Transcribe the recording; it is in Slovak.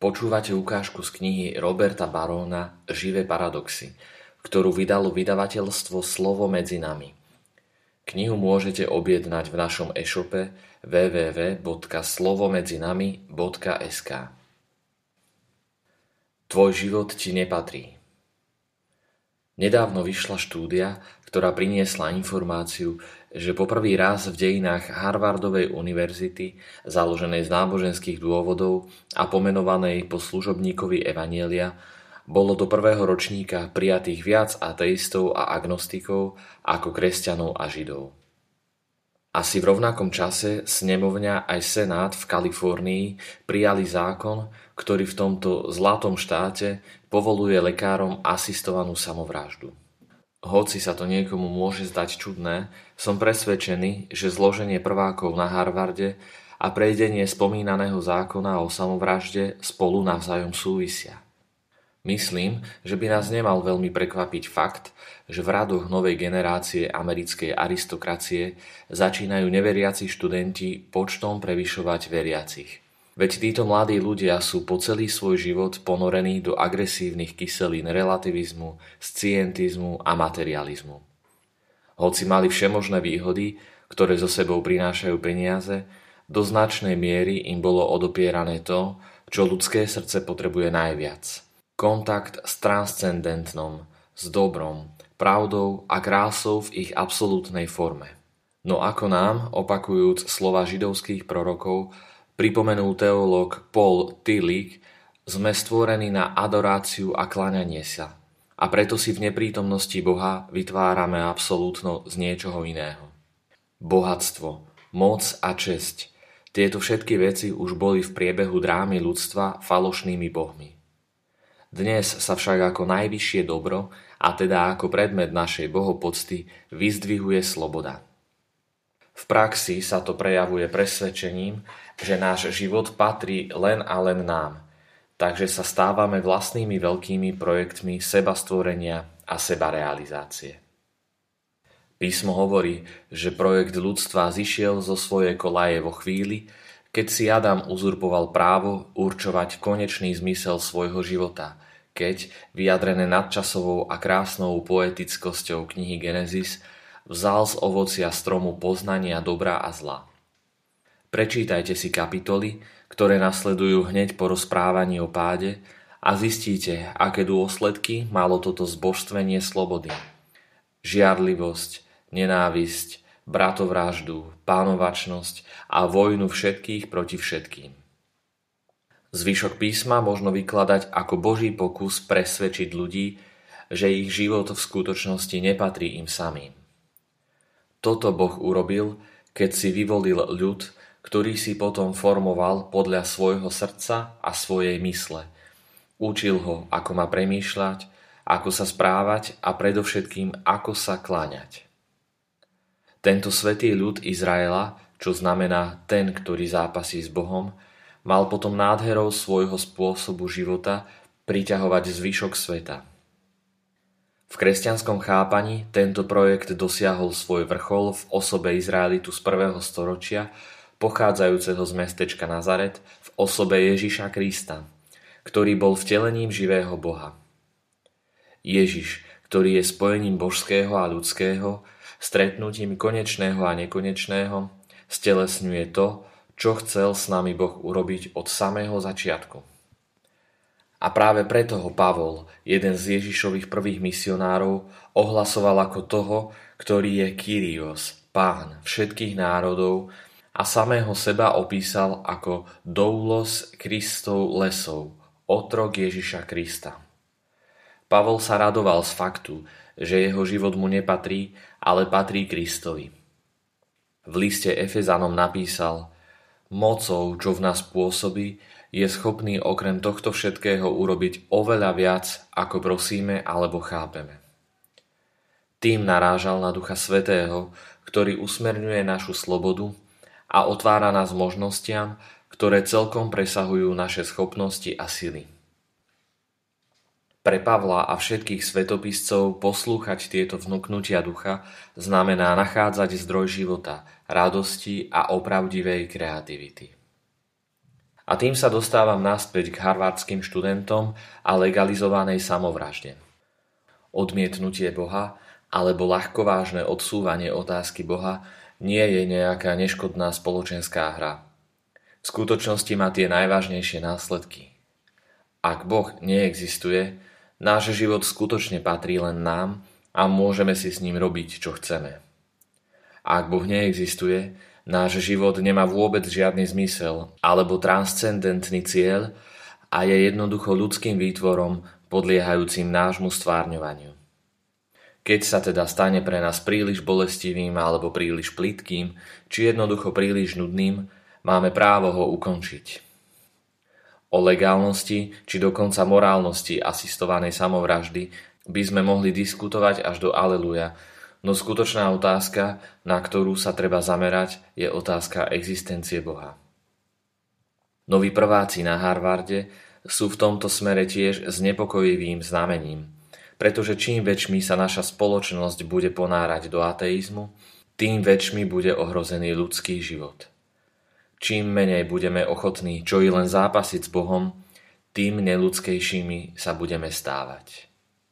Počúvate ukážku z knihy Roberta Baróna Živé paradoxy, ktorú vydalo vydavateľstvo Slovo medzi nami. Knihu môžete objednať v našom e-shope www.slovomedzinami.sk Tvoj život ti nepatrí. Nedávno vyšla štúdia, ktorá priniesla informáciu, že poprvý raz v dejinách Harvardovej univerzity, založenej z náboženských dôvodov a pomenovanej po služobníkovi Evanielia, bolo do prvého ročníka prijatých viac ateistov a agnostikov ako kresťanov a židov. Asi v rovnakom čase snemovňa aj senát v Kalifornii prijali zákon, ktorý v tomto zlatom štáte povoluje lekárom asistovanú samovraždu. Hoci sa to niekomu môže zdať čudné, som presvedčený, že zloženie prvákov na Harvarde a prejdenie spomínaného zákona o samovražde spolu navzájom súvisia. Myslím, že by nás nemal veľmi prekvapiť fakt, že v radoch novej generácie americkej aristokracie začínajú neveriaci študenti počtom prevyšovať veriacich. Veď títo mladí ľudia sú po celý svoj život ponorení do agresívnych kyselín relativizmu, scientizmu a materializmu. Hoci mali všemožné výhody, ktoré zo sebou prinášajú peniaze, do značnej miery im bolo odopierané to, čo ľudské srdce potrebuje najviac. Kontakt s transcendentnom, s dobrom, pravdou a krásou v ich absolútnej forme. No ako nám, opakujúc slova židovských prorokov, Pripomenul teológ Paul Tillich, sme stvorení na adoráciu a kláňanie sa. A preto si v neprítomnosti Boha vytvárame absolútno z niečoho iného. Bohatstvo, moc a česť. Tieto všetky veci už boli v priebehu drámy ľudstva falošnými bohmi. Dnes sa však ako najvyššie dobro, a teda ako predmet našej bohopocty, vyzdvihuje sloboda. V praxi sa to prejavuje presvedčením, že náš život patrí len a len nám, takže sa stávame vlastnými veľkými projektmi seba stvorenia a seba realizácie. Písmo hovorí, že projekt ľudstva zišiel zo svojej kolaje vo chvíli, keď si Adam uzurpoval právo určovať konečný zmysel svojho života, keď, vyjadrené nadčasovou a krásnou poetickosťou knihy Genesis, vzal z ovocia stromu poznania dobra a zla. Prečítajte si kapitoly, ktoré nasledujú hneď po rozprávaní o páde a zistíte, aké dôsledky malo toto zbožstvenie slobody. Žiarlivosť, nenávisť, bratovraždu, pánovačnosť a vojnu všetkých proti všetkým. Zvyšok písma možno vykladať ako Boží pokus presvedčiť ľudí, že ich život v skutočnosti nepatrí im samým. Toto Boh urobil, keď si vyvolil ľud, ktorý si potom formoval podľa svojho srdca a svojej mysle. Učil ho, ako má premýšľať, ako sa správať a predovšetkým, ako sa kláňať. Tento svetý ľud Izraela, čo znamená ten, ktorý zápasí s Bohom, mal potom nádherou svojho spôsobu života priťahovať zvyšok sveta. V kresťanskom chápaní tento projekt dosiahol svoj vrchol v osobe Izraelitu z prvého storočia, pochádzajúceho z mestečka Nazaret v osobe Ježiša Krista, ktorý bol vtelením živého Boha. Ježiš, ktorý je spojením božského a ľudského, stretnutím konečného a nekonečného, stelesňuje to, čo chcel s nami Boh urobiť od samého začiatku. A práve preto ho Pavol, jeden z Ježišových prvých misionárov, ohlasoval ako toho, ktorý je Kyrios, pán všetkých národov a samého seba opísal ako doulos Kristov lesov, otrok Ježiša Krista. Pavol sa radoval z faktu, že jeho život mu nepatrí, ale patrí Kristovi. V liste Efezanom napísal Mocou, čo v nás pôsobí, je schopný okrem tohto všetkého urobiť oveľa viac, ako prosíme alebo chápeme. Tým narážal na Ducha Svetého, ktorý usmerňuje našu slobodu a otvára nás možnostiam, ktoré celkom presahujú naše schopnosti a sily. Pre Pavla a všetkých svetopiscov poslúchať tieto vnúknutia ducha znamená nachádzať zdroj života, radosti a opravdivej kreativity. A tým sa dostávam naspäť k harvardským študentom a legalizovanej samovražde. Odmietnutie Boha alebo ľahkovážne odsúvanie otázky Boha nie je nejaká neškodná spoločenská hra. V skutočnosti má tie najvážnejšie následky. Ak Boh neexistuje, náš život skutočne patrí len nám a môžeme si s ním robiť, čo chceme. Ak Boh neexistuje, Náš život nemá vôbec žiadny zmysel alebo transcendentný cieľ a je jednoducho ľudským výtvorom podliehajúcim nášmu stvárňovaniu. Keď sa teda stane pre nás príliš bolestivým alebo príliš plitkým, či jednoducho príliš nudným, máme právo ho ukončiť. O legálnosti či dokonca morálnosti asistovanej samovraždy by sme mohli diskutovať až do Aleluja, No skutočná otázka, na ktorú sa treba zamerať, je otázka existencie Boha. Noví prváci na Harvarde sú v tomto smere tiež znepokojivým znamením, pretože čím väčšmi sa naša spoločnosť bude ponárať do ateizmu, tým väčšmi bude ohrozený ľudský život. Čím menej budeme ochotní čo i len zápasiť s Bohom, tým neludskejšími sa budeme stávať.